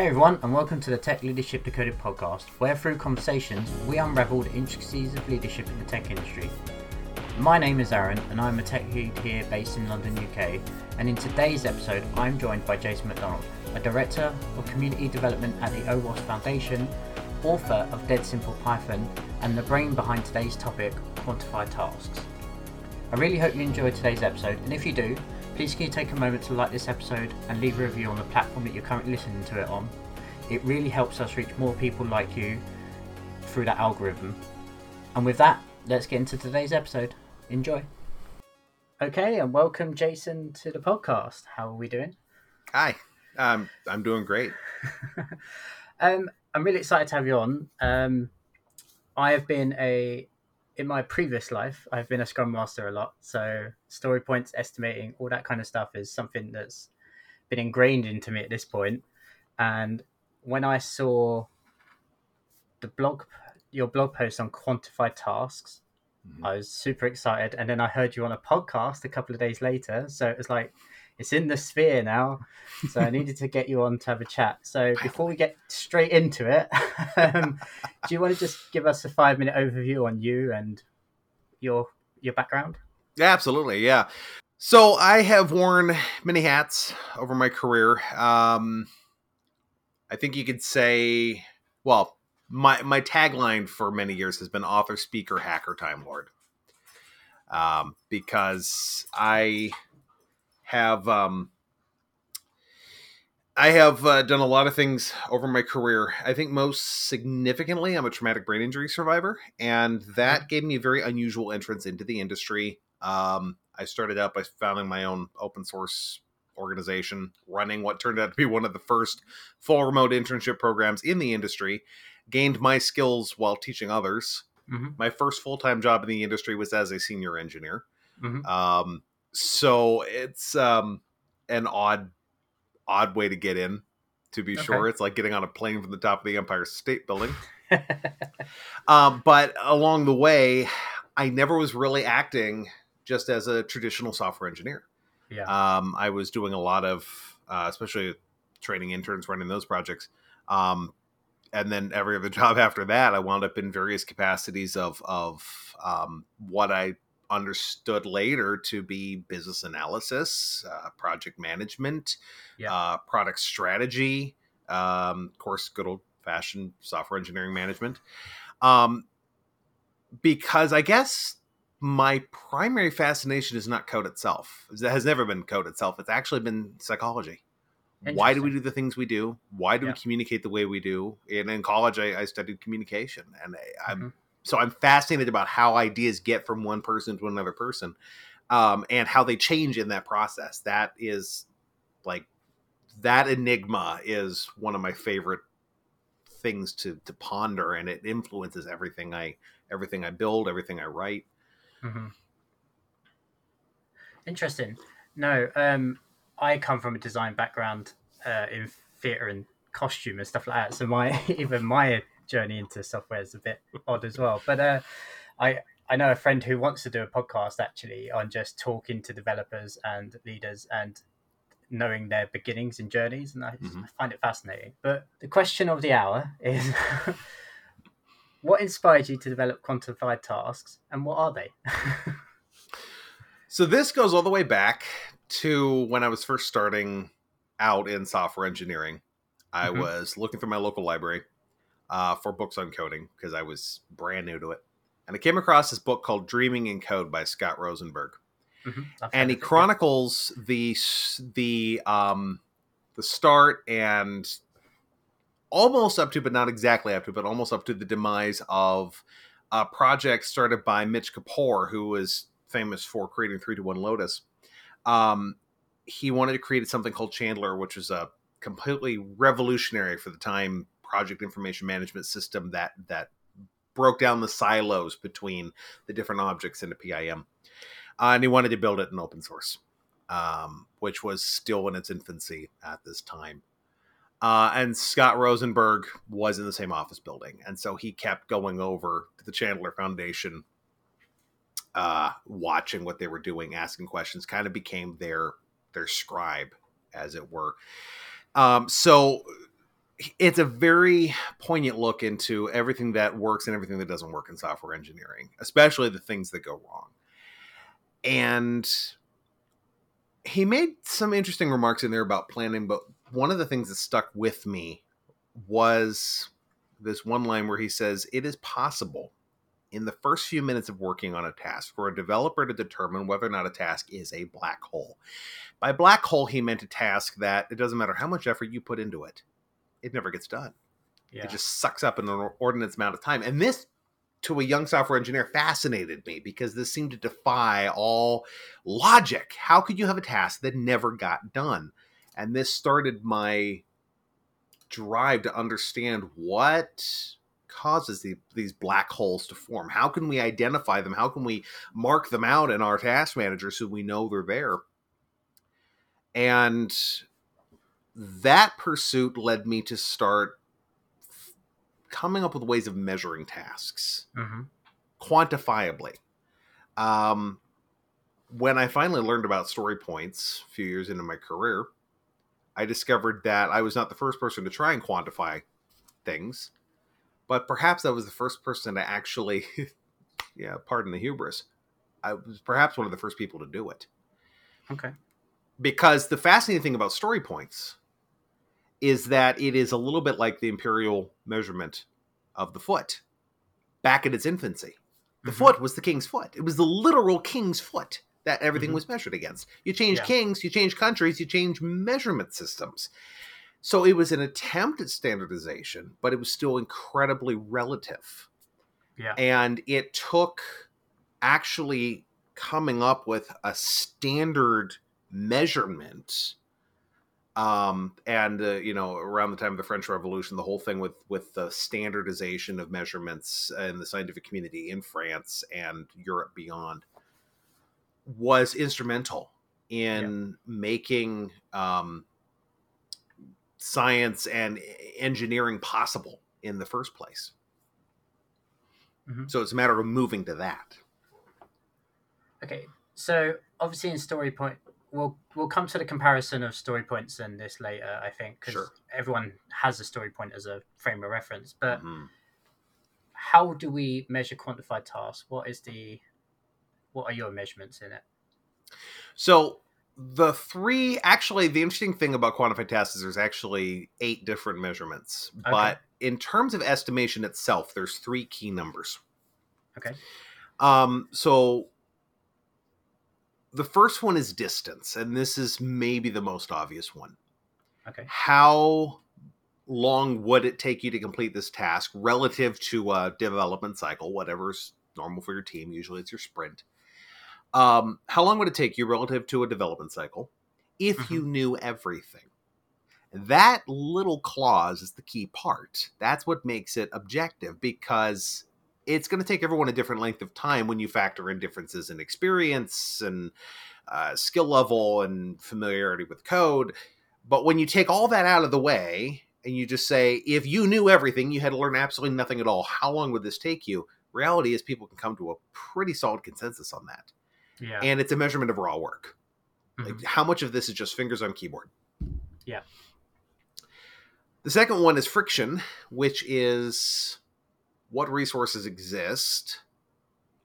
Hey everyone, and welcome to the Tech Leadership Decoded podcast, where through conversations we unravel the intricacies of leadership in the tech industry. My name is Aaron, and I'm a tech lead here based in London, UK. And in today's episode, I'm joined by Jason McDonald, a director of community development at the OWASP Foundation, author of Dead Simple Python, and the brain behind today's topic, quantified tasks. I really hope you enjoyed today's episode, and if you do, please can you take a moment to like this episode and leave a review on the platform that you're currently listening to it on. It really helps us reach more people like you through that algorithm. And with that, let's get into today's episode. Enjoy. Okay, and welcome Jason to the podcast. How are we doing? Hi, um, I'm doing great. um, I'm really excited to have you on. Um, I have been a in my previous life, I've been a Scrum Master a lot. So story points, estimating, all that kind of stuff is something that's been ingrained into me at this point. And when I saw the blog, your blog post on quantified tasks, mm-hmm. I was super excited. And then I heard you on a podcast a couple of days later. So it was like, it's in the sphere now. So I needed to get you on to have a chat. So before we get straight into it, um, do you want to just give us a five minute overview on you and your your background? Yeah, absolutely. Yeah. So I have worn many hats over my career. Um, I think you could say, well, my my tagline for many years has been author, speaker, hacker, time lord. Um, because I have um, I have uh, done a lot of things over my career. I think most significantly, I'm a traumatic brain injury survivor, and that mm-hmm. gave me a very unusual entrance into the industry. Um, I started out by founding my own open source organization, running what turned out to be one of the first full remote internship programs in the industry. Gained my skills while teaching others. Mm-hmm. My first full time job in the industry was as a senior engineer. Mm-hmm. Um, so it's um, an odd odd way to get in to be okay. sure. It's like getting on a plane from the top of the empire state building. Um, but along the way i never was really acting just as a traditional software engineer. Yeah. Um, i was doing a lot of uh, especially training interns running those projects. Um, and then every other job after that i wound up in various capacities of of um, what i understood later to be business analysis, uh, project management, yeah. uh, product strategy, um, of course, good old fashioned software engineering management. Um, because I guess my primary fascination is not code itself. It has never been code itself. It's actually been psychology. Why do we do the things we do? Why do yeah. we communicate the way we do? And in college, I, I studied communication, and I, am mm-hmm so I'm fascinated about how ideas get from one person to another person, um, and how they change in that process. That is like that enigma is one of my favorite things to to ponder, and it influences everything I everything I build, everything I write. Mm-hmm. Interesting. No, um, I come from a design background uh, in theatre and costume and stuff like that. So my even my journey into software is a bit odd as well. But uh, I I know a friend who wants to do a podcast actually on just talking to developers and leaders and knowing their beginnings and journeys, and I, mm-hmm. I find it fascinating. But the question of the hour is. what inspired you to develop quantified tasks and what are they? so this goes all the way back to when I was first starting out in software engineering. I mm-hmm. was looking through my local library uh, for books on coding because I was brand new to it. And I came across this book called Dreaming in Code by Scott Rosenberg. Mm-hmm. And he chronicles the the um, the start and almost up to, but not exactly up to, but almost up to the demise of a project started by Mitch Kapor, who was famous for creating Three to One Lotus. Um, he wanted to create something called Chandler, which was a completely revolutionary for the time project information management system that that broke down the silos between the different objects in a PIM. Uh, and he wanted to build it in open source, um, which was still in its infancy at this time. Uh, and Scott Rosenberg was in the same office building, and so he kept going over to the Chandler Foundation, uh, watching what they were doing, asking questions. Kind of became their their scribe, as it were. Um, so it's a very poignant look into everything that works and everything that doesn't work in software engineering, especially the things that go wrong. And he made some interesting remarks in there about planning, but one of the things that stuck with me was this one line where he says, It is possible in the first few minutes of working on a task for a developer to determine whether or not a task is a black hole. By black hole, he meant a task that it doesn't matter how much effort you put into it, it never gets done. Yeah. It just sucks up an inordinate amount of time. And this, to a young software engineer, fascinated me because this seemed to defy all logic. How could you have a task that never got done? And this started my drive to understand what causes the, these black holes to form. How can we identify them? How can we mark them out in our task manager so we know they're there? And that pursuit led me to start coming up with ways of measuring tasks mm-hmm. quantifiably. Um, when I finally learned about story points a few years into my career, I discovered that I was not the first person to try and quantify things, but perhaps I was the first person to actually, yeah, pardon the hubris, I was perhaps one of the first people to do it. Okay. Because the fascinating thing about story points is that it is a little bit like the imperial measurement of the foot back in its infancy. The mm-hmm. foot was the king's foot. It was the literal king's foot that everything mm-hmm. was measured against. You change yeah. kings, you change countries, you change measurement systems. So it was an attempt at standardization, but it was still incredibly relative. Yeah. And it took actually coming up with a standard measurement um, and uh, you know around the time of the french revolution the whole thing with with the standardization of measurements in the scientific community in france and europe beyond was instrumental in yeah. making um, science and engineering possible in the first place. Mm-hmm. So it's a matter of moving to that. Okay, so obviously in story point, we'll we'll come to the comparison of story points in this later. I think because sure. everyone has a story point as a frame of reference, but. Mm-hmm. How do we measure quantified tasks? What is the what are your measurements in it? So the three actually the interesting thing about quantified tasks is there's actually eight different measurements. Okay. But in terms of estimation itself, there's three key numbers. Okay. Um, so the first one is distance, and this is maybe the most obvious one. Okay. How long would it take you to complete this task relative to a development cycle, whatever's normal for your team? Usually it's your sprint. Um, how long would it take you relative to a development cycle if mm-hmm. you knew everything? That little clause is the key part. That's what makes it objective because it's going to take everyone a different length of time when you factor in differences in experience and uh, skill level and familiarity with code. But when you take all that out of the way and you just say, if you knew everything, you had to learn absolutely nothing at all, how long would this take you? Reality is, people can come to a pretty solid consensus on that. Yeah. And it's a measurement of raw work. Mm-hmm. Like how much of this is just fingers on keyboard? Yeah. The second one is friction, which is what resources exist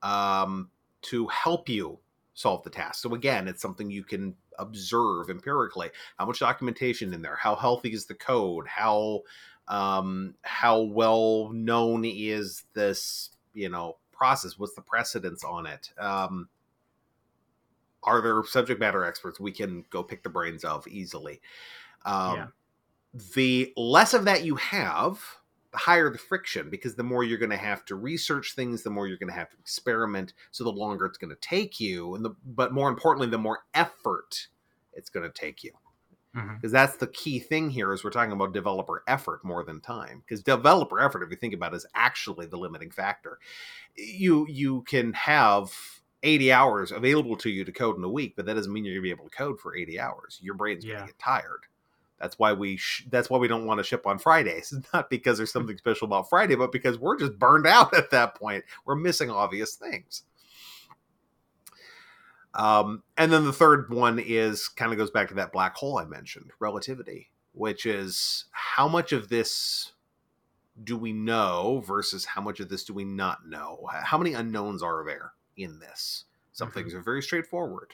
um, to help you solve the task. So again, it's something you can observe empirically. How much documentation in there? How healthy is the code? How um, how well known is this you know process? What's the precedence on it? Um, are there subject matter experts we can go pick the brains of easily? Um, yeah. The less of that you have, the higher the friction, because the more you're going to have to research things, the more you're going to have to experiment. So the longer it's going to take you, and the but more importantly, the more effort it's going to take you because mm-hmm. that's the key thing here is we're talking about developer effort more than time because developer effort if you think about it is actually the limiting factor you you can have 80 hours available to you to code in a week, but that doesn't mean you're gonna be able to code for 80 hours. Your brain's yeah. gonna get tired. That's why we sh- that's why we don't want to ship on Fridays. It's not because there's something special about Friday, but because we're just burned out at that point. We're missing obvious things. Um, and then the third one is kind of goes back to that black hole I mentioned, relativity. which is how much of this do we know versus how much of this do we not know? How many unknowns are there in this? Some Mm-hmm. things are very straightforward.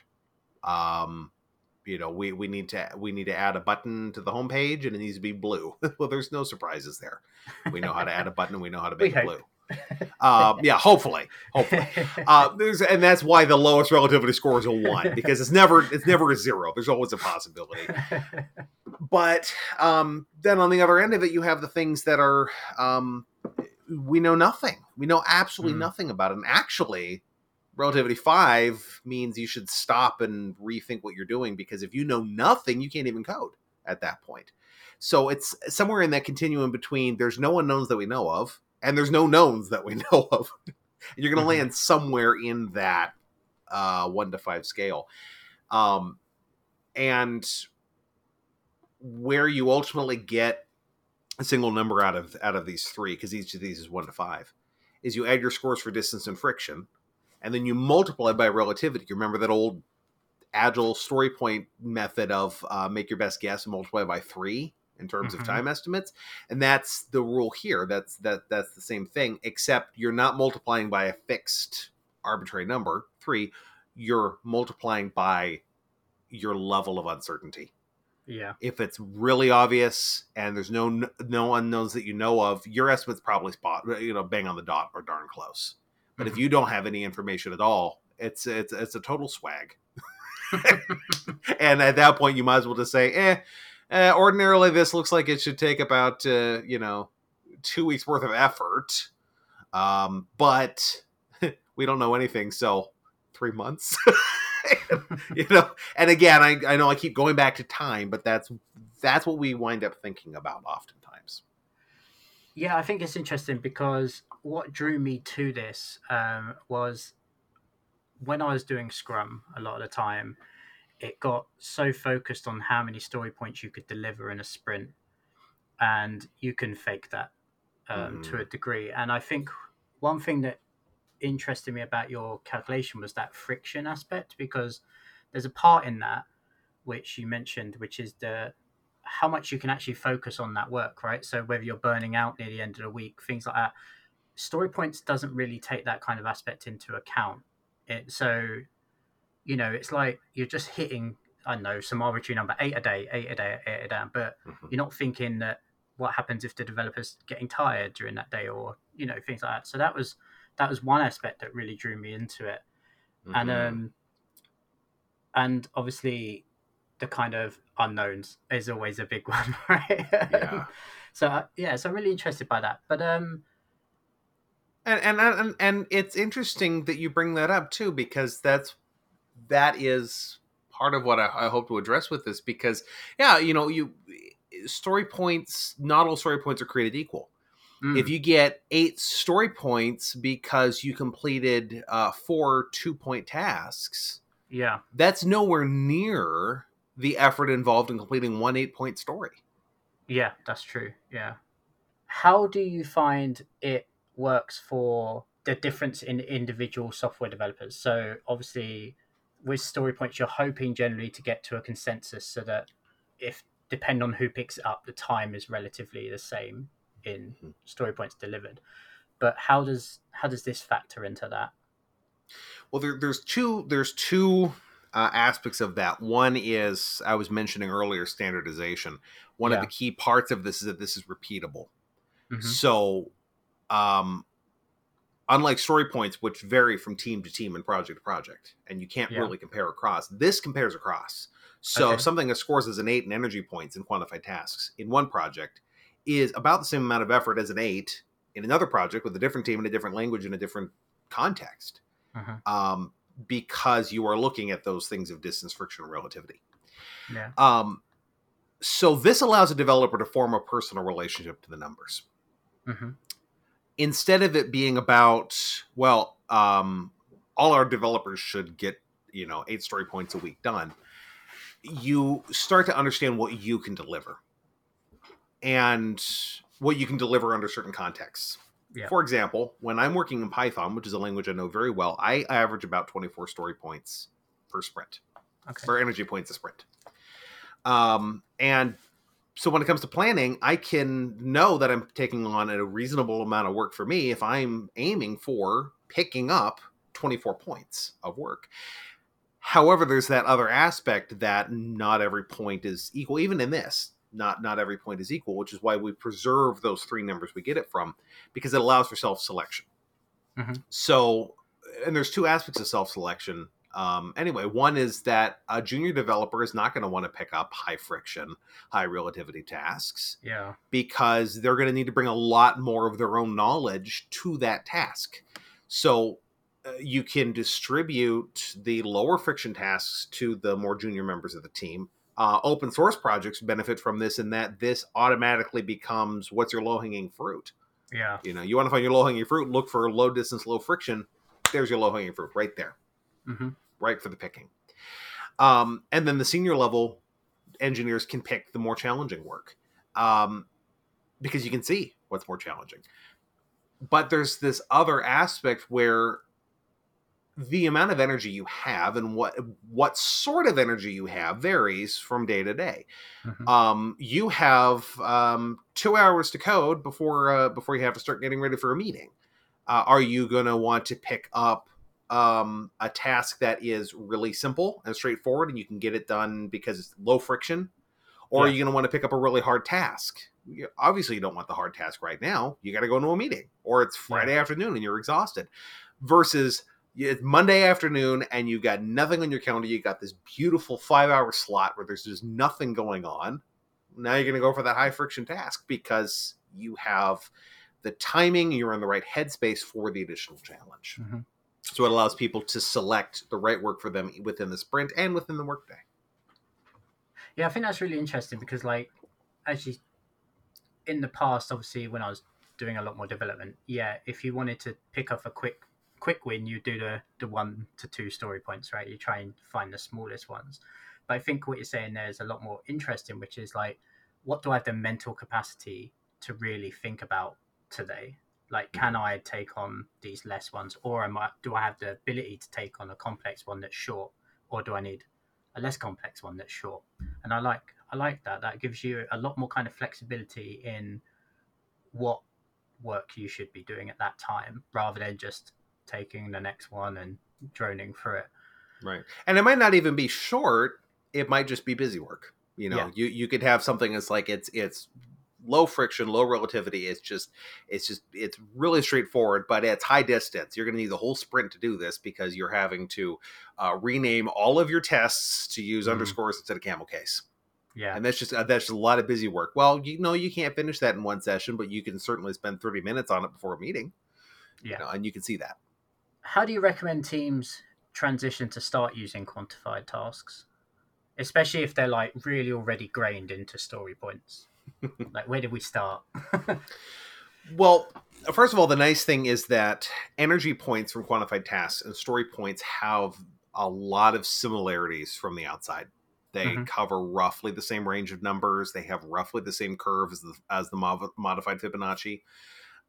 Um, you know, we, we need to we need to add a button to the homepage and it needs to be blue. well, there's no surprises there. We know how to add a button and we know how to make it blue. Um, yeah, hopefully, hopefully. Uh, there's and that's why the lowest relativity score is a one because it's never it's never a zero. There's always a possibility but um, then on the other end of it, you have the things that are um, we know nothing. We know absolutely Mm. nothing about it. And actually, relativity five means you should stop and rethink what you're doing because if you know nothing, you can't even code at that point. So it's somewhere in that continuum between there's no unknowns that we know of and there's no knowns that we know of. and you're going to Mhm. land somewhere in that uh, one to five scale. Um, and where you ultimately get a single number out of out of these three, because each of these is one to five, is you add your scores for distance and friction, and then you multiply by relativity. You remember that old agile story point method of uh, make your best guess and multiply by three in terms Mhm. of time estimates, and that's the rule here. That's that that's the same thing, except you're not multiplying by a fixed arbitrary number three. You're multiplying by your level of uncertainty yeah. if it's really obvious and there's no no unknowns that you know of, your estimate's probably spot you know bang on the dot or darn close. But if Mhm. you don't have any information at all, it's it's it's a total swag. and at that point, you might as well just say, "Eh, eh ordinarily this looks like it should take about uh, you know two weeks worth of effort, um, but we don't know anything, so three months." you know and again I, I know i keep going back to time but that's that's what we wind up thinking about oftentimes Yeah, I think it's interesting because what drew me to this um, was when I was doing Scrum a lot of the time, it got so focused on how many story points you could deliver in a sprint, and you can fake that um, to a degree. And I think one thing that interested me about your calculation was that friction aspect because there's a part in that which you mentioned, which is the how much you can actually focus on that work, right? So whether you're burning out near the end of the week, things like that. Story points doesn't really take that kind of aspect into account. It so, you know, it's like you're just hitting I don't know some arbitrary number eight a day, eight a day, eight a day, but Mhm. you're not thinking that what happens if the developer's getting tired during that day or you know things like that. So that was that was one aspect that really drew me into it and Mhm. um and obviously the kind of unknowns is always a big one right? Yeah. so uh, yeah so i'm really interested by that. But um and, and and and it's interesting that you bring that up too because that's that is part of what I, I hope to address with this because yeah you know you story points not all story points are created equal. Mm, if you get eight story points because you completed uh, four two point tasks yeah. that's nowhere near the effort involved in completing one eight point story. Yeah that's true yeah. How do you find it works for the difference in individual software developers? So obviously with story points you're hoping generally to get to a consensus so that if depend on who picks it up the time is relatively the same in Mhm. story points delivered. But how does how does this factor into that? Well, there, there's two there's two uh, aspects of that. One is I was mentioning earlier standardization. One of the key parts of this is that this is repeatable. Mhm. So, um, unlike story points, which vary from team to team and project to project, and you can't Yeah. really compare across, this compares across. So, Okay. something that scores as an eight in energy points in quantified tasks in one project is about the same amount of effort as an eight in another project with a different team in a different language in a different context Mhm. um, because you are looking at those things of distance, friction, and relativity. yeah Um, so this allows a developer to form a personal relationship to the numbers hmm instead of it being about well, um, all our developers should get you know eight story points a week done. You start to understand what you can deliver and what you can deliver under certain contexts. Yeah. For example, when I'm working in Python, which is a language I know very well, I average about 24 story points per sprint okay or energy points a sprint. Um, and so when it comes to planning, I can know that I'm taking on a reasonable amount of work for me if I'm aiming for picking up 24 points of work. However, there's that other aspect that not every point is equal. Even in this, not not every point is equal, which is why we preserve those three numbers we get it from, because it allows for self selection. Mm-hmm. So, and there's two aspects of self selection. Um, anyway, one is that a junior developer is not going to want to pick up high friction, high relativity tasks Yeah. because they're going to need to bring a lot more of their own knowledge to that task. So uh, you can distribute the lower friction tasks to the more junior members of the team. Uh, open source projects benefit from this in that this automatically becomes what's your low hanging fruit. Yeah. You know, you want to find your low hanging fruit, look for low distance, low friction. There's your low hanging fruit right there hmm right for the picking. Um, and then the senior level engineers can pick the more challenging work um, because you can see what's more challenging. But there's this other aspect where the amount of energy you have and what what sort of energy you have varies from day to day. hmm Um, you have um, two hours to code before uh, before you have to start getting ready for a meeting. Uh, are you going to want to pick up um, a task that is really simple and straightforward, and you can get it done because it's low friction, or are you going to want to pick up a really hard task? You- Obviously, you don't want the hard task right now. You got to go into a meeting, or it's Friday afternoon and you're exhausted. Versus it's Monday afternoon and you've got nothing on your calendar. You got this beautiful five hour slot where there's just nothing going on. Now you're going to go for that high friction task because you have the timing, you're in the right headspace for the additional challenge. hmm So it allows people to select the right work for them within the sprint and within the workday. Yeah, I think that's really interesting because, like, actually, in the past, obviously, when I was doing a lot more development, yeah, if you wanted to pick up a quick quick win, you do the the one to two story points, right? You try and find the smallest ones. But I think what you're saying there is a lot more interesting, which is like, what do I have the mental capacity to really think about today? Like, mm-hmm. can I take on these less ones, or am I? Do I have the ability to take on a complex one that's short, or do I need a less complex one that's short? and I like I like that. That gives you a lot more kind of flexibility in what work you should be doing at that time, rather than just taking the next one and droning through it. Right. And it might not even be short, it might just be busy work. You know, Yeah. you you could have something that's like it's it's low friction, low relativity. It's just it's just it's really straightforward, but it's high distance. You're going to need the whole sprint to do this because you're having to uh, rename all of your tests to use Mhm. underscores instead of camel case. Yeah, And that's just uh, that's just a lot of busy work. Well, you know you can't finish that in one session, but you can certainly spend 30 minutes on it before a meeting. you Yeah. know, and you can see that. How do you recommend teams transition to start using quantified tasks, especially if they're like really already grained into story points? like, where did we start? Well, first of all, the nice thing is that energy points from quantified tasks and story points have a lot of similarities from the outside. They Mhm. cover roughly the same range of numbers. They have roughly the same curve as the, as the mod- modified Fibonacci.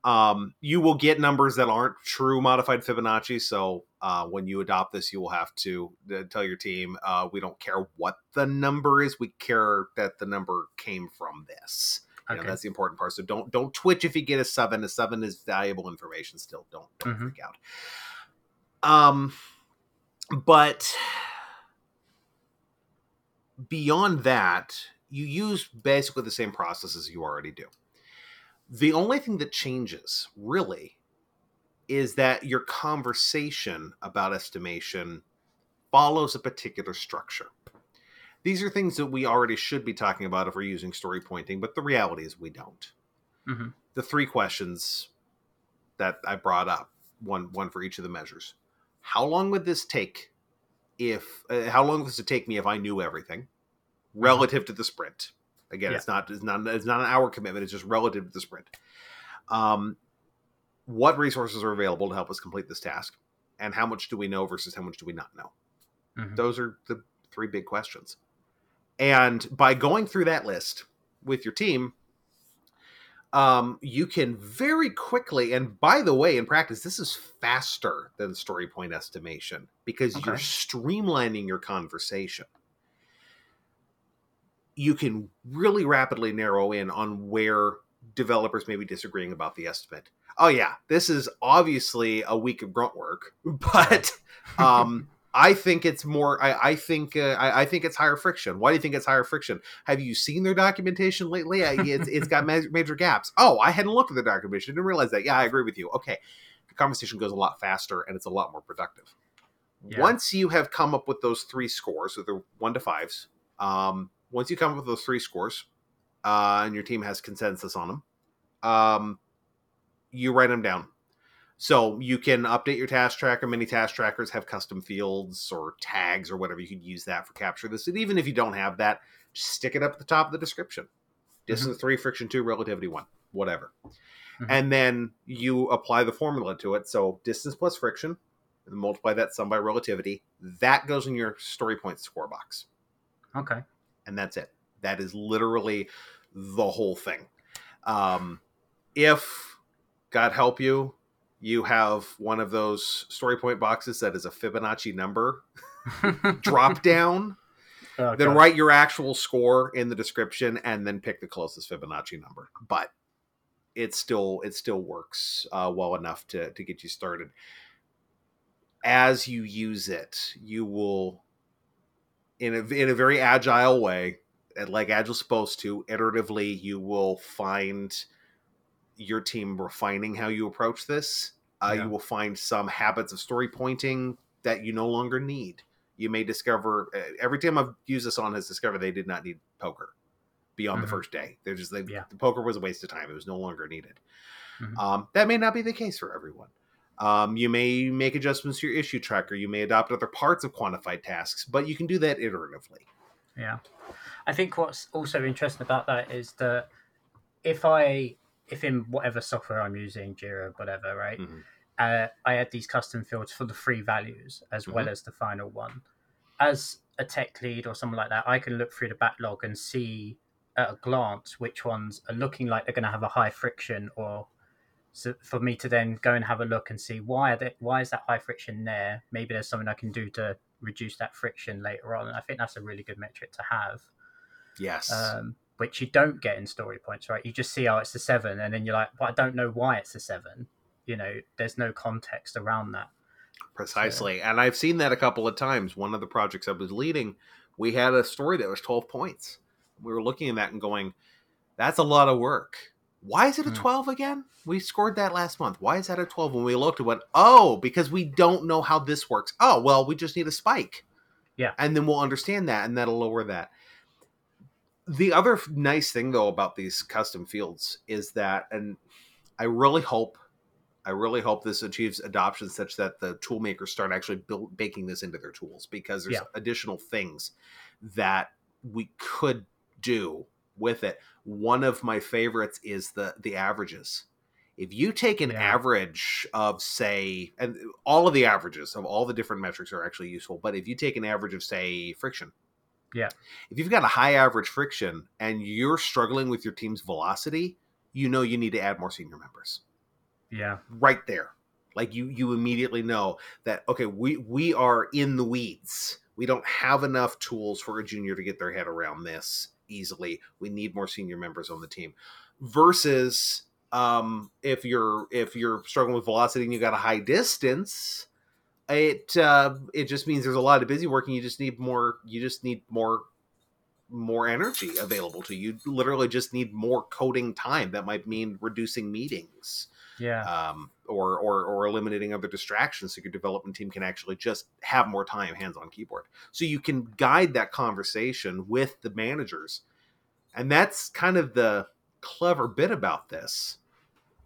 Um, you will get numbers that aren't true modified Fibonacci. So uh, when you adopt this, you will have to uh, tell your team, uh, we don't care what the number is. We care that the number came from this. You know, that's the important part. So don't don't twitch if you get a seven. A seven is valuable information. Still, don't don't Mhm. freak out. Um, but beyond that, you use basically the same processes you already do. The only thing that changes really is that your conversation about estimation follows a particular structure. These are things that we already should be talking about if we're using story pointing, but the reality is we don't. Mhm. The three questions that I brought up, one one for each of the measures. How long would this take if uh, how long does it take me if I knew everything relative to the sprint? Again, Yeah. it's not it's not it's not an hour commitment, it's just relative to the sprint. Um what resources are available to help us complete this task and how much do we know versus how much do we not know? Mhm. Those are the three big questions. And by going through that list with your team, um, you can very quickly, and by the way, in practice, this is faster than story point estimation because you're streamlining your conversation. You can really rapidly narrow in on where developers may be disagreeing about the estimate. Oh yeah, this is obviously a week of grunt work, but um, I think it's more. I, I think uh, I, I, think it's higher friction. Why do you think it's higher friction? Have you seen their documentation lately? It's, it's got major, major gaps. Oh, I hadn't looked at the documentation. Didn't realize that. Yeah, I agree with you. Okay, the conversation goes a lot faster and it's a lot more productive. Yeah. Once you have come up with those three scores, so they're one to fives. Um, once you come up with those three scores, uh, and your team has consensus on them, um, you write them down. So you can update your task tracker. Many task trackers have custom fields or tags or whatever. You could use that for capture this. And even if you don't have that, just stick it up at the top of the description. Distance mm-hmm. three, friction two, relativity one, whatever. Mm-hmm. And then you apply the formula to it. So distance plus friction, and multiply that sum by relativity. That goes in your story points score box. Okay. And that's it. That is literally the whole thing. Um, if God help you, you have one of those story point boxes that is a Fibonacci number drop down. Okay. Then write your actual score in the description and then pick the closest Fibonacci number. But it still it still works uh, well enough to to get you started. As you use it, you will in a in a very agile way, like Agile's supposed to, iteratively, you will find your team refining how you approach this. Uh, yeah. You will find some habits of story pointing that you no longer need. You may discover every time I've used this on has discovered they did not need poker beyond mm-hmm. the first day. They're just they, yeah. the poker was a waste of time. It was no longer needed. Mm-hmm. Um, that may not be the case for everyone. Um, you may make adjustments to your issue tracker. You may adopt other parts of quantified tasks, but you can do that iteratively. Yeah, I think what's also interesting about that is that if I if in whatever software I'm using, Jira, whatever, right, mm-hmm. uh, I add these custom fields for the free values as mm-hmm. well as the final one. As a tech lead or someone like that, I can look through the backlog and see at a glance which ones are looking like they're going to have a high friction or so for me to then go and have a look and see why they, why is that high friction there? Maybe there's something i can do to reduce that friction later on and i think that's a really good metric to have. Yes. Um, which you don't get in story points right? You just see oh it's a seven and then you're like but i don't know why it's a seven. You know there's no context around that. Precisely so, and i've seen that a couple of times. One of the projects i was leading we had a story that was 12 points. We were looking at that and going, that's a lot of work. Why is it a hmm. 12 again? We scored that last month. Why is that a 12? When we looked at went, oh, because we don't know how this works. Oh, well, we just need a spike. Yeah. And then we'll understand that and that'll lower that. The other nice thing though about these custom fields is that, and I really hope, I really hope this achieves adoption such that the tool makers start actually build, baking this into their tools because there's yeah. additional things that we could do with it. One of my favorites is the the averages. If you take an yeah. average of say, and all of the averages of all the different metrics are actually useful, but if you take an average of say friction, yeah, if you've got a high average friction and you're struggling with your team's velocity, you know you need to add more senior members. Yeah, right there, like you you immediately know that okay, we we are in the weeds. We don't have enough tools for a junior to get their head around this easily. We need more senior members on the team. Versus um, if you're if you're struggling with velocity and you got a high distance, it uh, it just means there's a lot of busy work and you just need more you just need more more energy available to you. you literally just need more coding time that might mean reducing meetings yeah. um, or, or or eliminating other distractions so your development team can actually just have more time hands on keyboard. So you can guide that conversation with the managers. And that's kind of the clever bit about this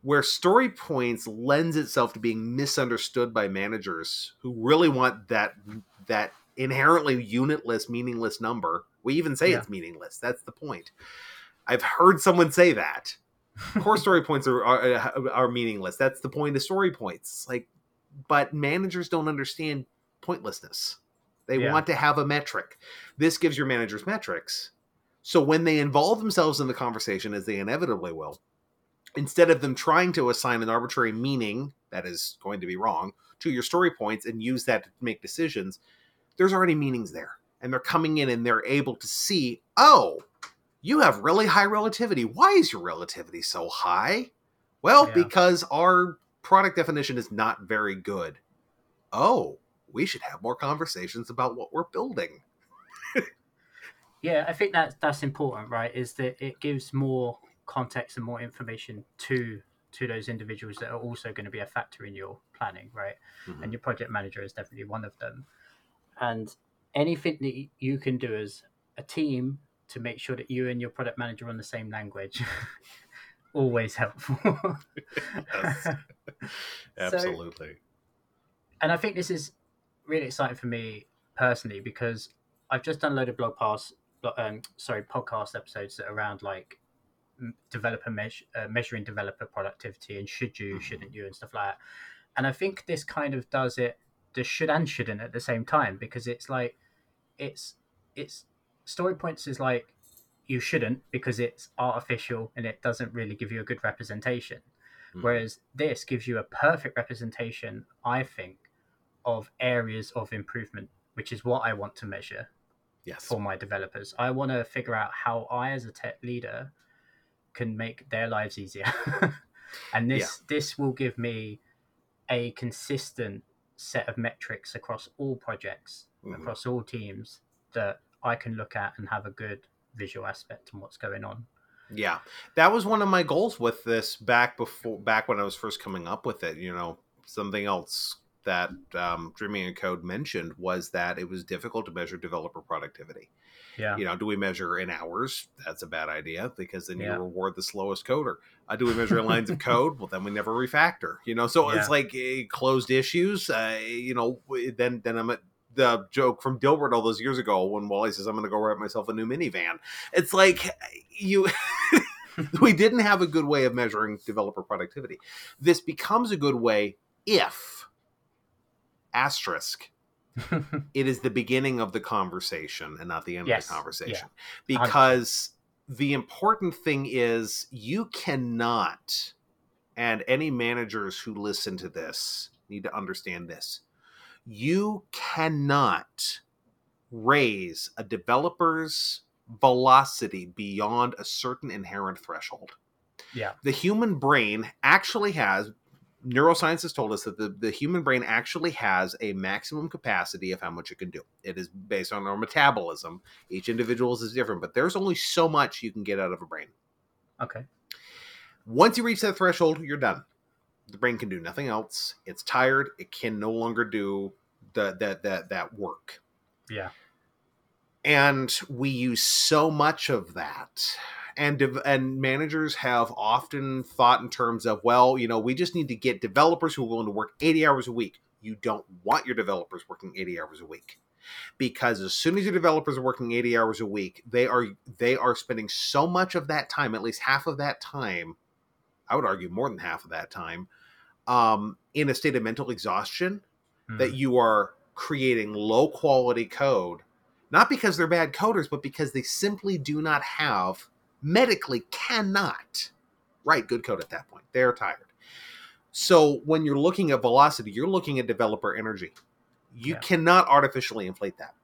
where story points lends itself to being misunderstood by managers who really want that that inherently unitless meaningless number. We even say yeah. it's meaningless. That's the point. I've heard someone say that core story points are, are, uh, are meaningless. That's the point of story points. Like, but managers don't understand pointlessness. They yeah. want to have a metric. This gives your managers metrics. So when they involve themselves in the conversation, as they inevitably will, instead of them trying to assign an arbitrary meaning that is going to be wrong to your story points and use that to make decisions, there's already meanings there. And they're coming in and they're able to see, oh, You have really high relativity. Why is your relativity so high? Well, Yeah. because our product definition is not very good. Oh, we should have more conversations about what we're building. Yeah, I think that's that's important, right? Is that it gives more context and more information to to those individuals that are also going to be a factor in your planning, right? Mhm. And your project manager is definitely one of them. And anything that you can do as a team to make sure that you and your product manager are on the same language, always helpful. Yes. Absolutely. and I think this is really exciting for me personally because I've just done a load of blog posts, um, sorry, podcast episodes that are around like developer measure, uh, measuring developer productivity and should you, Mhm. shouldn't you, and stuff like that. And I think this kind of does it, the should and shouldn't at the same time because it's like, it's it's story points is like you shouldn't because it's artificial and it doesn't really give you a good representation. Mhm. Whereas this gives you a perfect representation, I think, of areas of improvement, which is what I want to measure yes. for my developers. I want to figure out how I, as a tech leader, can make their lives easier. and this this will give me a consistent set of metrics across all projects, Mhm. across all teams that I can look at and have a good visual aspect on what's going on. Yeah, that was one of my goals with this back before back when I was first coming up with it. You know, something else that um, Dreaming in Code mentioned was that it was difficult to measure developer productivity. Yeah. You know, do we measure in hours? That's a bad idea because then Yeah. you reward the slowest coder. Uh, do we measure in lines of code? Well, then we never refactor. You know, so Yeah. it's like eh, closed issues. Uh, you know, then then I'm at the joke from Dilbert all those years ago when Wally says, "I'm going to go write myself a new minivan." It's like you. we didn't have a good way of measuring developer productivity. This becomes a good way if asterisk it is the beginning of the conversation and not the end Yes, of the conversation yeah. because the important thing is you cannot and any managers who listen to this need to understand this you cannot raise a developer's velocity beyond a certain inherent threshold. Yeah. the human brain actually has neuroscience has told us that the, the human brain actually has a maximum capacity of how much it can do. It is based on our metabolism. Each individual's is different but there's only so much you can get out of a brain. Okay. once you reach that threshold you're done the brain can do nothing else. It's tired. It can no longer do the, that that that work. Yeah. and we use so much of that. And and managers have often thought in terms of well you know we just need to get developers who are willing to work 80 hours a week. You don't want your developers working 80 hours a week. Because as soon as your developers are working 80 hours a week they are they are spending so much of that time at least half of that time i would argue more than half of that time um, in a state of mental exhaustion that Mm. you are creating low quality code, not because they're bad coders, but because they simply do not have, medically cannot write good code at that point. They're tired. So when you're looking at velocity, you're looking at developer energy. You Yeah. cannot artificially inflate that.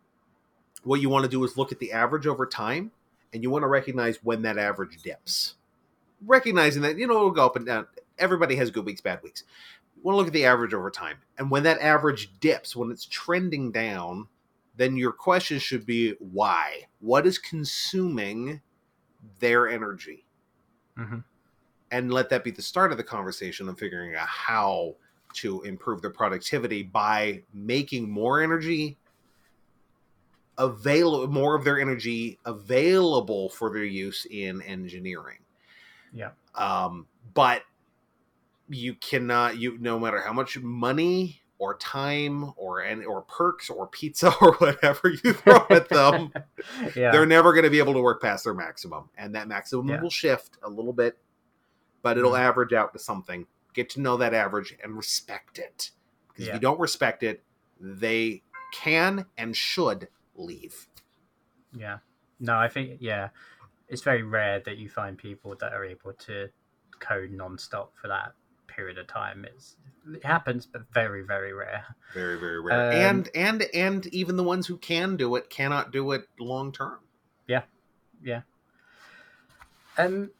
What you want to do is look at the average over time, and you want to recognize when that average dips. Recognizing that, you know, it'll go up and down. Everybody has good weeks, bad weeks you want to look at the average over time. And when that average dips, when it's trending down, then your question should be why? What is consuming their energy? Mhm. And let that be the start of the conversation of figuring out how to improve their productivity by making more energy available more of their energy available for their use in engineering. Yeah. Um, but you cannot you no matter how much money or time or any or perks or pizza or whatever you throw at them yeah. they're never going to be able to work past their maximum and that maximum Yeah. will shift a little bit but it'll Mhm. average out to something get to know that average and respect it because if you don't respect it they can and should leave Yeah. No, I think yeah, it's very rare that you find people that are able to code non-stop for that period of time. It's it happens, but very very rare. very very rare Um, and and and even the ones who can do it cannot do it long term Yeah. Yeah. Um,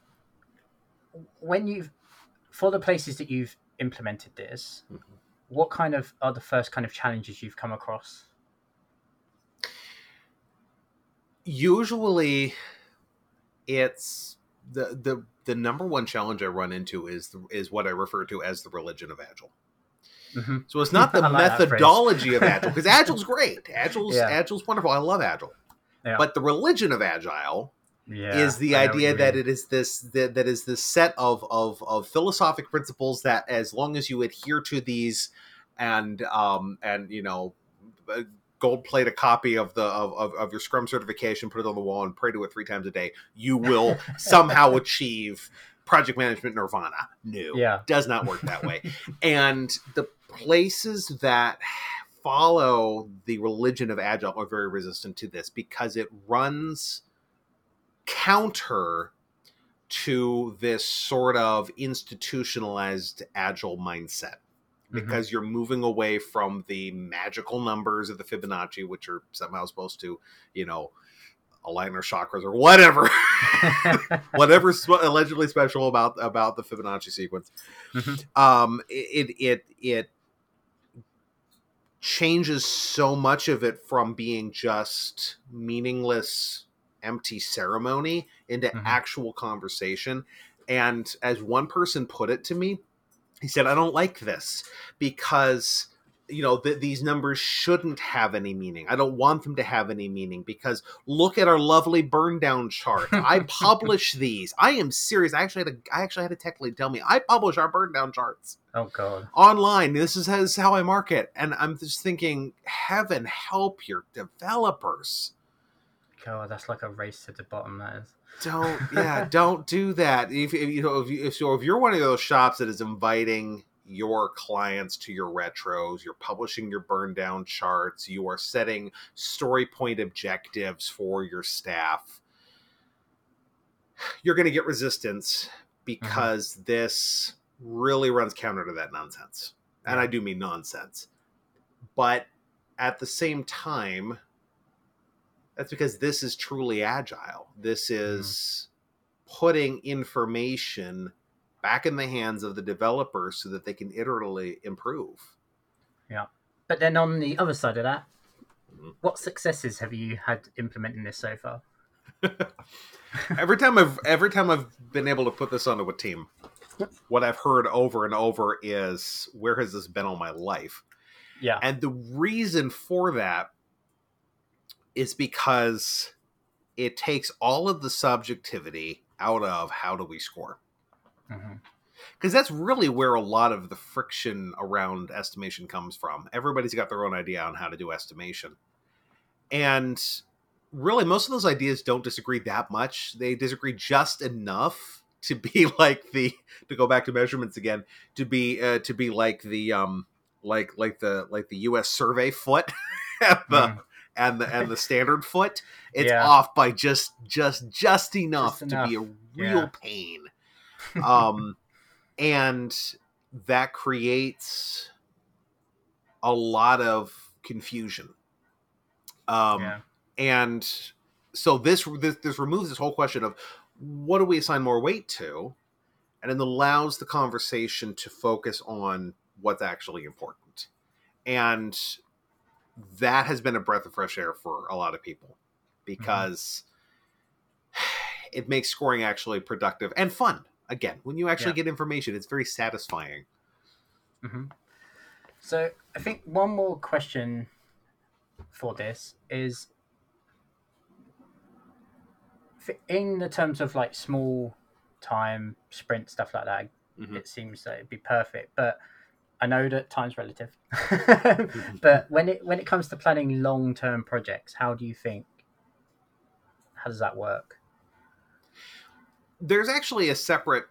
when you've for the places that you've implemented this, Mhm. what kind of are the first kind of challenges you've come across? usually it's the the the number one challenge I run into is the, is what I refer to as the religion of agile. hmm So it's not the like methodology of agile because agile's great. Agile's Yeah. agile's wonderful. I love agile. Yeah. But the religion of agile Yeah, is the I idea that it is this that, that is this set of, of of philosophic principles that as long as you adhere to these and um and you know uh, gold plate a copy of the of, of, of your scrum certification put it on the wall and pray to it three times a day you will somehow achieve project management nirvana. No. Yeah. does not work that way. And the places that follow the religion of agile are very resistant to this because it runs counter to this sort of institutionalized agile mindset Mhm. because you're moving away from the magical numbers of the Fibonacci, which are somehow supposed to, you know, align our chakras or whatever, whatever's sp- allegedly special about about the Fibonacci sequence. Mhm. Um, it it it changes so much of it from being just meaningless, empty ceremony into Mhm. actual conversation. And as one person put it to me, he said, "I don't like this because." You know, th- these numbers shouldn't have any meaning. I don't want them to have any meaning because look at our lovely burn down chart. I publish these. I am serious. I actually had a I actually had a tech lead tell me I publish our burn down charts oh god. online. This is, this is how I market. And I'm just thinking, heaven help your developers. God, that's like a race to the bottom. That is. Don't, yeah, don't do that. If, if you know, if, you, if so, if you're one of those shops that is inviting your clients to your retros, you're publishing your burn down charts, you are setting story point objectives for your staff, you're going to get resistance mm-hmm. because this really runs counter to that nonsense. And I do mean nonsense. But at the same time, that's because this is truly agile. This is putting information back in the hands of the developers so that they can iteratively improve. Yeah. But then on the other side of that, Mhm. what successes have you had implementing this so far? every time I've every time I've been able to put this onto a team, what I've heard over and over is where has this been all my life? Yeah. And the reason for that is because it takes all of the subjectivity out of how do we score. Mhm. Because that's really where a lot of the friction around estimation comes from. Everybody's got their own idea on how to do estimation. And really, most of those ideas don't disagree that much. They disagree just enough to be like the to go back to measurements again to be uh, to be like the um like like the like the U.S. survey foot and the Mm. And the and the standard foot. It's Yeah. off by just just just enough Just to be a real Yeah. pain. Um, and that creates a lot of confusion. Um, yeah. and so this, this this removes this whole question of what do we assign more weight to, and it allows the conversation to focus on what's actually important, and that has been a breath of fresh air for a lot of people because it makes scoring actually productive and fun. Again, when you actually Yeah. get information, it's very satisfying. hmm So I think one more question for this is in the terms of like small time sprint stuff like that. Mhm. It seems that it'd be perfect, but I know that time's relative. but when it when it comes to planning long term projects, how do you think? How does that work? there's actually a separate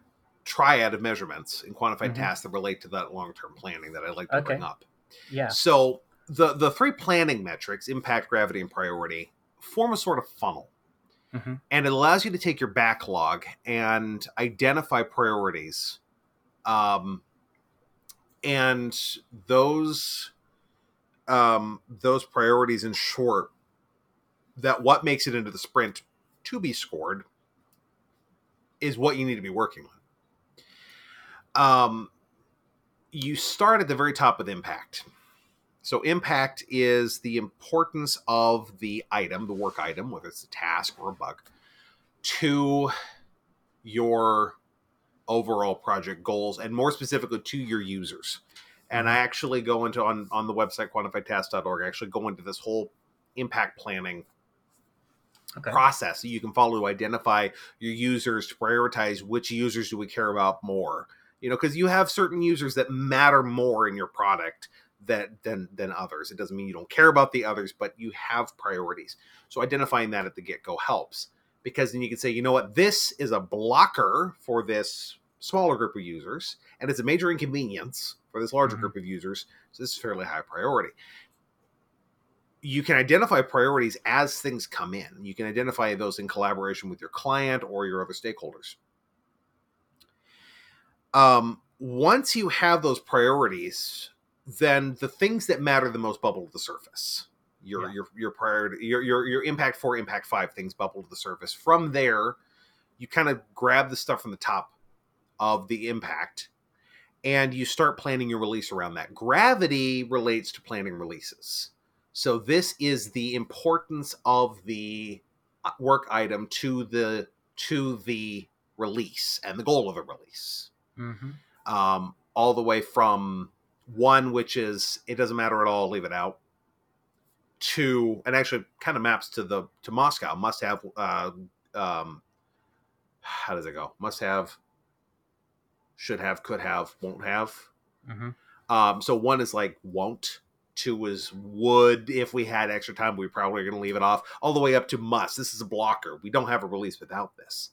triad of measurements in quantified Mhm. tasks that relate to that long-term planning that I'd like to Okay. bring up. Yeah. So the the three planning metrics, impact, gravity, and priority, form a sort of funnel. Mhm. And it allows you to take your backlog and identify priorities. Um, and those um, those priorities ensure that what makes it into the sprint to be scored is what you need to be working on. Um, you start at the very top with impact. So impact is the importance of the item, the work item, whether it's a task or a bug, to your overall project goals and more specifically to your users. And I actually go into on on the website quantifytask.org, I actually go into this whole impact planning okay. process so you can follow to identify your users to prioritize which users do we care about more you know because you have certain users that matter more in your product that than than others it doesn't mean you don't care about the others but you have priorities so identifying that at the get-go helps because then you can say you know what this is a blocker for this smaller group of users and it's a major inconvenience for this larger mm-hmm. group of users so this is fairly high priority you can identify priorities as things come in. You can identify those in collaboration with your client or your other stakeholders. Um, once you have those priorities, then the things that matter the most bubble to the surface. Your yeah. your your priority, your, your your impact four, impact five things bubble to the surface. From there, you kind of grab the stuff from the top of the impact and you start planning your release around that. Gravity relates to planning releases. So this is the importance of the uh, work item to the to the release and the goal of the release. Mm-hmm. Um, all the way from one, which is it doesn't matter at all, leave it out, to and actually kind of maps to the to MoSCoW. Must have uh, um, how does it go? Must have, should have, could have, won't have. Mm-hmm. Um, so one is like won't, Two is would if we had extra time, we probably are going to leave it off. All the way up to must. This is a blocker. We don't have a release without this.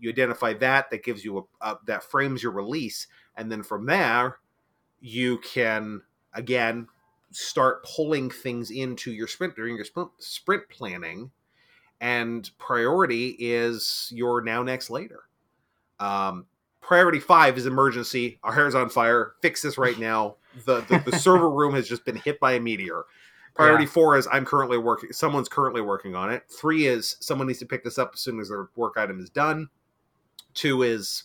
You identify that. That gives you a, a that frames your release, and then from there, you can again start pulling things into your sprint during your sprint, sprint planning. And priority is your now, next, later. Um, priority five is emergency. Our hair's on fire. Fix this right now the, the, the server room has just been hit by a meteor. Priority yeah. four is I'm currently working. Someone's currently working on it. Three is someone needs to pick this up as soon as their work item is done. Two is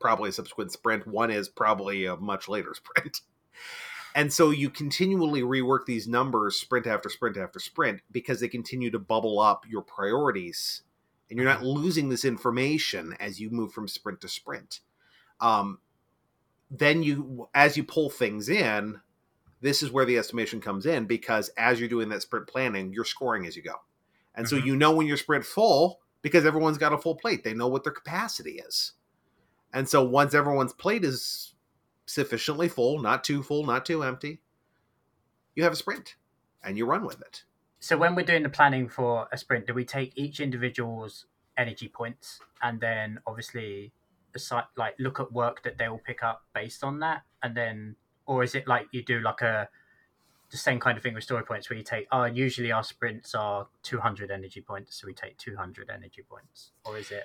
probably a subsequent sprint. One is probably a much later sprint. And so you continually rework these numbers sprint after sprint after sprint because they continue to bubble up your priorities and you're not mm-hmm. losing this information as you move from sprint to sprint. Um, then you as you pull things in this is where the estimation comes in because as you're doing that sprint planning you're scoring as you go. And mm-hmm. so you know when you're sprint full because everyone's got a full plate. They know what their capacity is. And so once everyone's plate is sufficiently full not too full not too empty you have a sprint and you run with it. So when we're doing the planning for a sprint do we take each individual's energy points and then obviously aside, like look at work that they will pick up based on that, and then, or is it like you do like a the same kind of thing with story points where you take oh usually our sprints are 200 energy points so we take 200 energy points. Or is it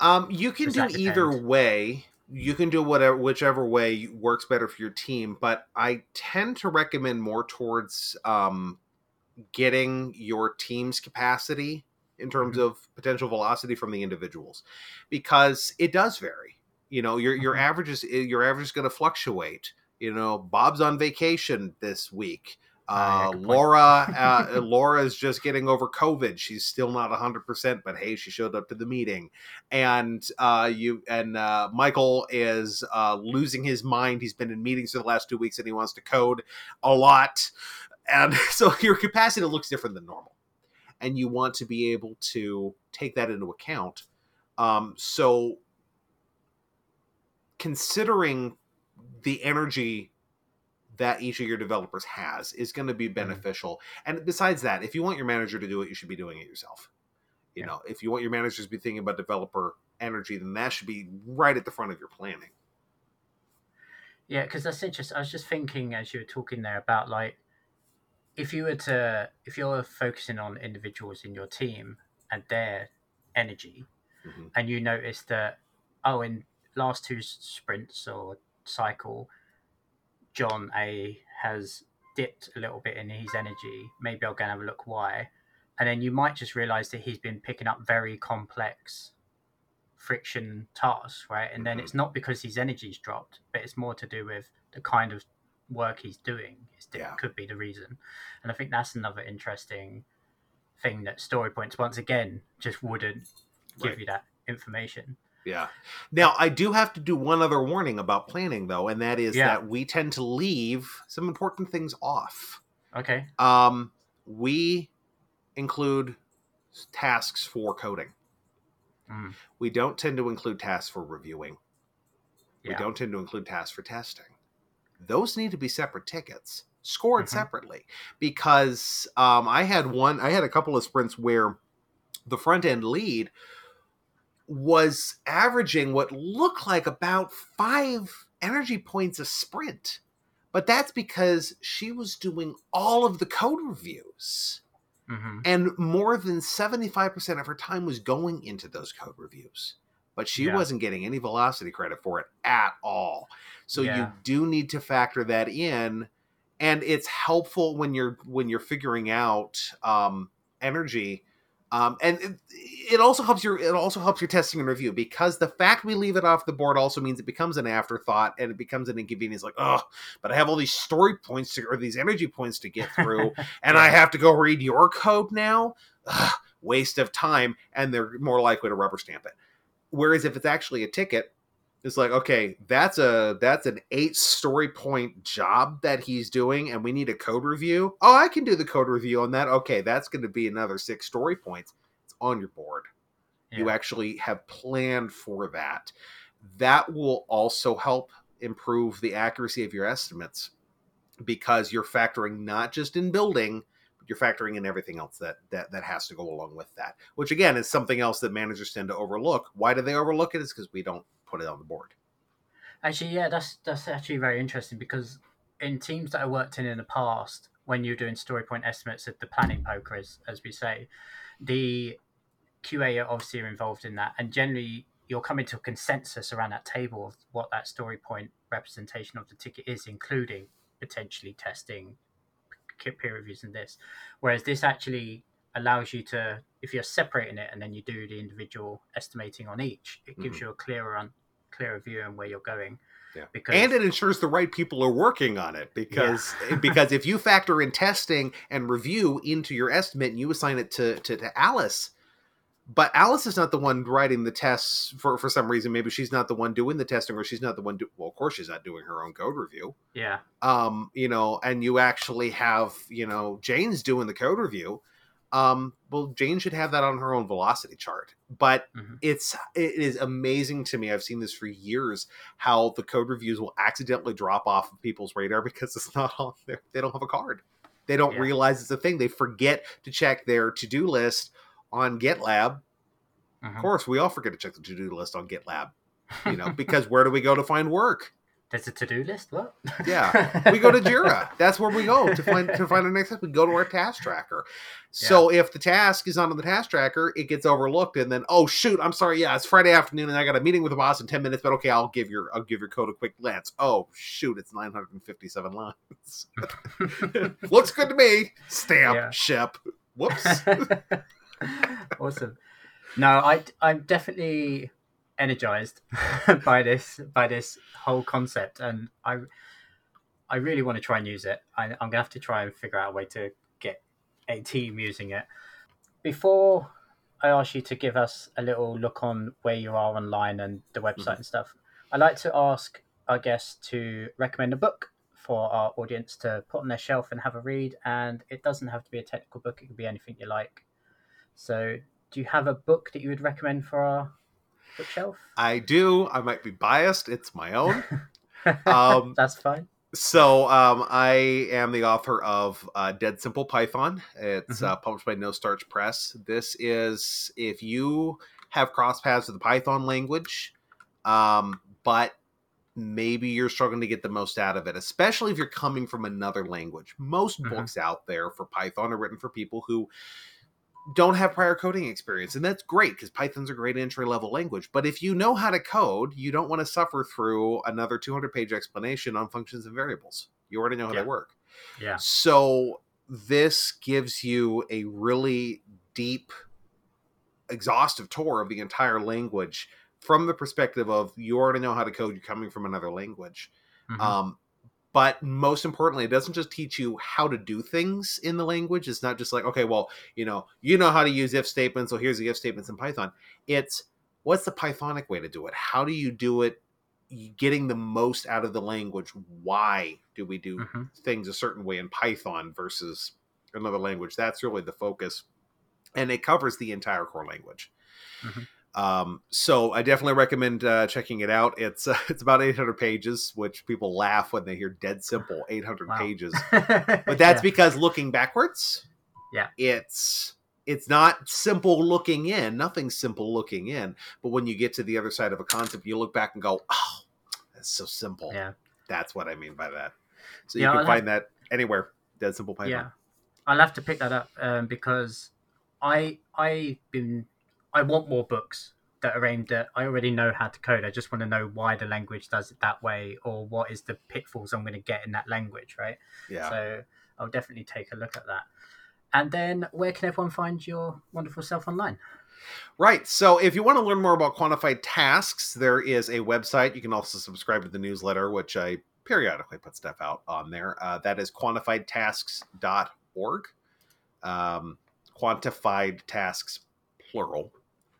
um you can do either way. You can do whatever whichever way works better for your team but i tend to recommend more towards um getting your team's capacity in terms mm-hmm. of potential velocity from the individuals because it does vary you know your your mm-hmm. average is eh, your average is going to fluctuate you know bob's on vacation this week uh, Laura, uh, Laura is just getting over COVID. She's still not hundred percent, but hey, she showed up to the meeting. And uh, you and uh, Michael is uh, losing his mind. He's been in meetings for the last two weeks, and he wants to code a lot. And so your capacity looks different than normal and you want to be able to take that into account. Um, so, considering the energy that each of your developers has is going to be mm-hmm. beneficial. Mm-hmm. And besides that, if you want your manager to do it, you should be doing it yourself. You yeah. know, if you want your managers to be thinking about developer energy, then that should be right at the front of your planning. Yeah, because that's interesting. I was just thinking as you were talking there about like if you were to if you're focusing on individuals in your team and their energy mm-hmm. and you notice that oh in last two sprints or cycle john a has dipped a little bit in his energy maybe i'll go and have a look why and then you might just realize that he's been picking up very complex friction tasks, right? And then Mhm. it's not because his energy's dropped, but it's more to do with the kind of work he's doing. It's, Yeah. could be the reason. And I think that's another interesting thing that story points once again just wouldn't give Right. you that information. Yeah. Now, I do have to do one other warning about planning, though, and that is Yeah. that we tend to leave some important things off. Okay. Um, we include tasks for coding. Mm. We don't tend to include tasks for reviewing. We don't tend to include tasks for testing. Those need to be separate tickets, scored Mhm. separately. Because um, I had one, I had a couple of sprints where the front end lead was averaging what looked like about five energy points a sprint. But that's because she was doing all of the code reviews. hmm And more than 75% of her time was going into those code reviews. But she Yeah. wasn't getting any velocity credit for it at all. So Yeah. you do need to factor that in. And it's helpful when you're when you're figuring out um, energy. Um, and it, it also helps your it also helps your testing and review because the fact we leave it off the board also means it becomes an afterthought and it becomes an inconvenience like oh but I have all these story points to or these energy points to get through and I have to go read your code now. Ugh, waste of time, and they're more likely to rubber stamp it. Whereas if it's actually a ticket, it's like okay, that's a that's an eight story point job that he's doing, and we need a code review. Oh, I can do the code review on that. Okay, that's going to be another six story points. It's on your board. You actually have planned for that. That will also help improve the accuracy of your estimates because you're factoring not just in building, you're factoring in everything else that that that has to go along with that. Which again is something else that managers tend to overlook. Why do they overlook it? Is because we don't put it on the board. Actually, yeah, that's that's actually very interesting because in teams that I worked in in the past, when you're doing story point estimates of the planning poker, as, as we say, the QA obviously are involved in that, and generally you're coming to a consensus around that table of what that story point representation of the ticket is, including potentially testing, peer reviews, and this. Whereas this actually allows you to, if you're separating it and then you do the individual estimating on each, it gives Mhm. you a clearer on clearer view on where you're going. Yeah. Because and it ensures the right people are working on it because because if you factor in testing and review into your estimate and you assign it to, to to Alice, but Alice is not the one writing the tests for for some reason. Maybe she's not the one doing the testing, or she's not the one. Do- well, of course, she's not doing her own code review. yeah, Um, you know, and you actually have you know Jane's doing the code review. Um, well, Jane should have that on her own velocity chart. But Mhm. it's it is amazing to me. I've seen this for years how the code reviews will accidentally drop off of people's radar because it's not on there. They don't have a card. They don't Yeah. realize it's a thing. They forget to check their to do list on GitLab. Of uh-huh. course, we all forget to check the to do list on GitLab. You know, because where do we go to find work? there's a to-do list. What? Yeah, we go to Jira. That's where we go to find to find our next step. We go to our task tracker. So if the task is on the task tracker, it gets overlooked, and then oh shoot, I'm sorry. Yeah, it's Friday afternoon, and I got a meeting with the boss in ten minutes. But okay, I'll give your I'll give your code a quick glance. Oh shoot, it's 957 lines. Looks good to me. Stamp Yeah. ship. Whoops. Awesome. No, I I'm definitely energized by this by this whole concept, and I I really want to try and use it. I, I'm gonna have to try and figure out a way to get a team using it. Before I ask you to give us a little look on where you are online and the website mm-hmm. and stuff, I like to ask our guests to recommend a book for our audience to put on their shelf and have a read. And it doesn't have to be a technical book; it could be anything you like. So, do you have a book that you would recommend for our bookshelf? I do. I might be biased. It's my own. Um, That's fine. So um, I am the author of uh, Dead Simple Python. It's Mhm. uh, published by No Starch Press. This is if you have cross paths with the Python language, um, but maybe you're struggling to get the most out of it, especially if you're coming from another language. Most Mhm. books out there for Python are written for people who don't have prior coding experience and that's great because python's a great entry level language but if you know how to code you don't want to suffer through another 200 page explanation on functions and variables you already know how Yeah. they work Yeah. so this gives you a really deep exhaustive tour of the entire language from the perspective of you already know how to code, you're coming from another language. Mhm. Um, but most importantly, it doesn't just teach you how to do things in the language. It's not just like, okay, well, you know, you know how to use if statements, so here's the if statements in Python. It's what's the Pythonic way to do it? How do you do it getting the most out of the language? Why do we do Mhm. things a certain way in Python versus another language? That's really the focus. And it covers the entire core language. Mhm. Um, so I definitely recommend uh, checking it out. It's uh, it's about 800 pages, which people laugh when they hear dead simple 800 Wow. pages. But that's Yeah. because looking backwards, Yeah. it's it's not simple looking in. Nothing's simple looking in. But when you get to the other side of a concept, you look back and go, "Oh, that's so simple." yeah. That's what I mean by that. So you I'll can find that anywhere. Dead simple Python. Yeah, I'll have to pick that up um, because I I've been I want more books that are aimed at. I already know how to code. I just want to know why the language does it that way, or what is the pitfalls I'm going to get in that language, right? Yeah. So I'll definitely take a look at that. And then, where can everyone find your wonderful self online? Right. So if you want to learn more about quantified tasks, there is a website. You can also subscribe to the newsletter, which I periodically put stuff out on there. Uh, that is quantifiedtasks.org. Um, quantified tasks, plural,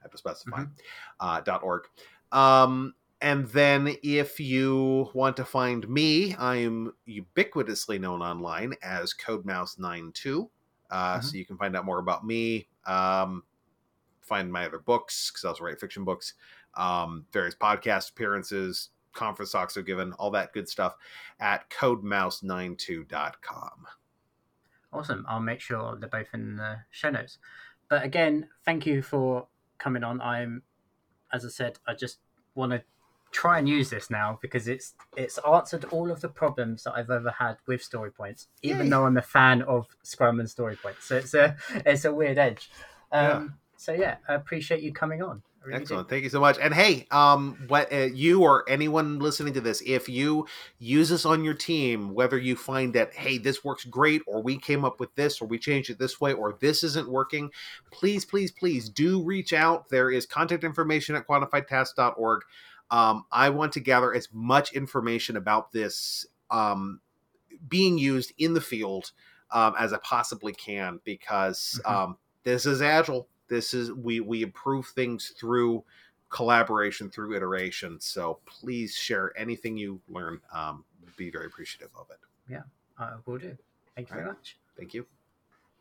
I have to specify, uh, dot .org. Um, and then if you want to find me, I am ubiquitously known online as CodeMouse92. Uh, Mhm. So you can find out more about me. Um, find my other books because I also write fiction books, um, various podcast appearances, conference talks I've given, all that good stuff at codemouse92.com. Awesome. I'll make sure they're both in the show notes. But again, thank you for coming on. I'm, as I said, I just want to try and use this now because it's it's answered all of the problems that I've ever had with story points, even Yay. though I'm a fan of Scrum and story points. So it's a it's a weird edge. Um, Yeah. So yeah, I appreciate you coming on. Really. Excellent. Thank you so much. And hey, um, what uh, you or anyone listening to this, if you use this on your team, whether you find that hey, this works great, or we came up with this, or we changed it this way, or this isn't working, please, please, please do reach out. There is contact information at quantifiedtask.org. Um, I want to gather as much information about this um, being used in the field um, as I possibly can because Mhm. um, this is agile. This is we we improve things through collaboration, through iteration. So please share anything you learn. Um, be very appreciative of it. Yeah, I will do. Thank you very Alright. much. Thank you.